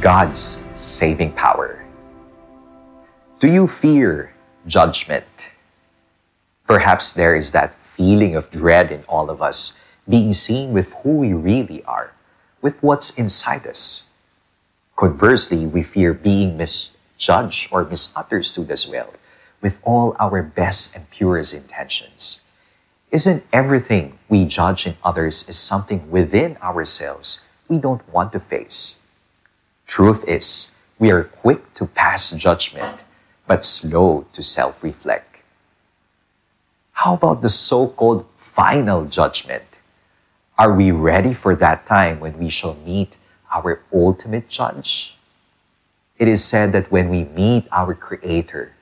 God's saving power. Do you fear judgment? Perhaps there is that feeling of dread in all of us, being seen with who we really are, with what's inside us. Conversely, we fear being misjudged or misunderstood as well, with all our best and purest intentions. Isn't everything we judge in others is something within ourselves we don't want to face? Truth is, we are quick to pass judgment, but slow to self reflect. How about the so called final judgment? Are we ready for that time when we shall meet our ultimate judge? It is said that when we meet our Creator,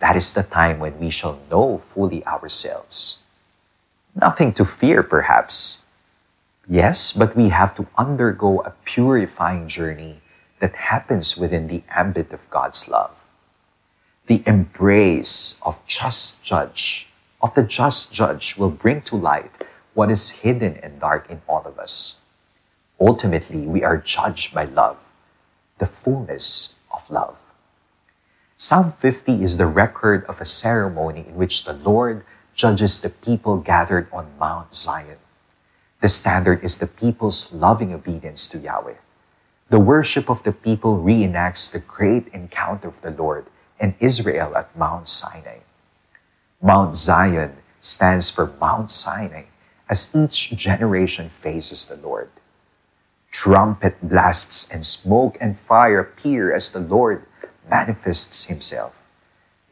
that is the time when we shall know fully ourselves. Nothing to fear, perhaps. Yes, but we have to undergo a purifying journey that happens within the ambit of God's love. The embrace of just judge, of the just judge will bring to light what is hidden and dark in all of us. Ultimately, we are judged by love, the fullness of love. Psalm 50 is the record of a ceremony in which the Lord judges the people gathered on Mount Zion. The standard is the people's loving obedience to Yahweh. The worship of the people reenacts the great encounter of the Lord and Israel at Mount Sinai. Mount Zion stands for Mount Sinai as each generation faces the Lord. Trumpet blasts and smoke and fire appear as the Lord manifests himself.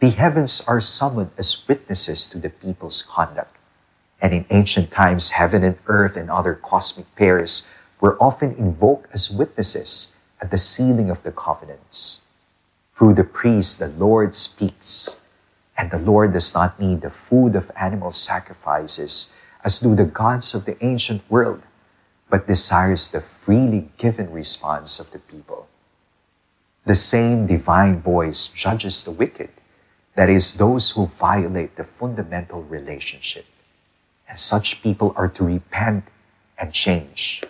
The heavens are summoned as witnesses to the people's conduct. And in ancient times, heaven and earth and other cosmic pairs were often invoked as witnesses at the sealing of the covenants. Through the priest, the Lord speaks, and the Lord does not need the food of animal sacrifices as do the gods of the ancient world, but desires the freely given response of the people. The same divine voice judges the wicked, that is, those who violate the fundamental relationship. And such people are to repent and change.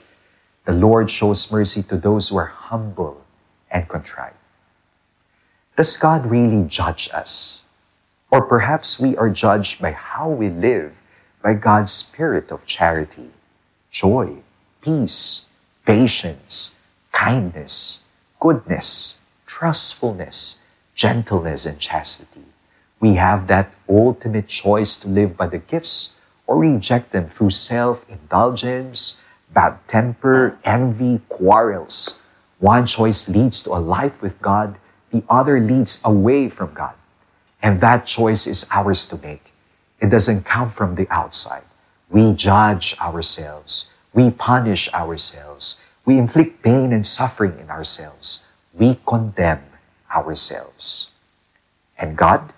The Lord shows mercy to those who are humble and contrite. Does God really judge us? Or perhaps we are judged by how we live by God's spirit of charity, joy, peace, patience, kindness, goodness, trustfulness, gentleness, and chastity. We have that ultimate choice to live by the gifts or reject them through self indulgence, bad temper, envy, quarrels. One choice leads to a life with God, the other leads away from God. And that choice is ours to make. It doesn't come from the outside. We judge ourselves. We punish ourselves. We inflict pain and suffering in ourselves. We condemn ourselves. And God?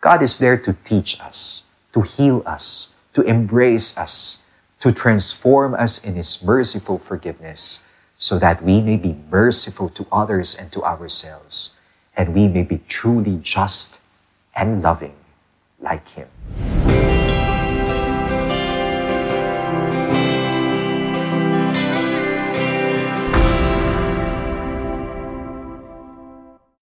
God is there to teach us, to heal us, to embrace us, to transform us in His merciful forgiveness, so that we may be merciful to others and to ourselves, and we may be truly just and loving like Him.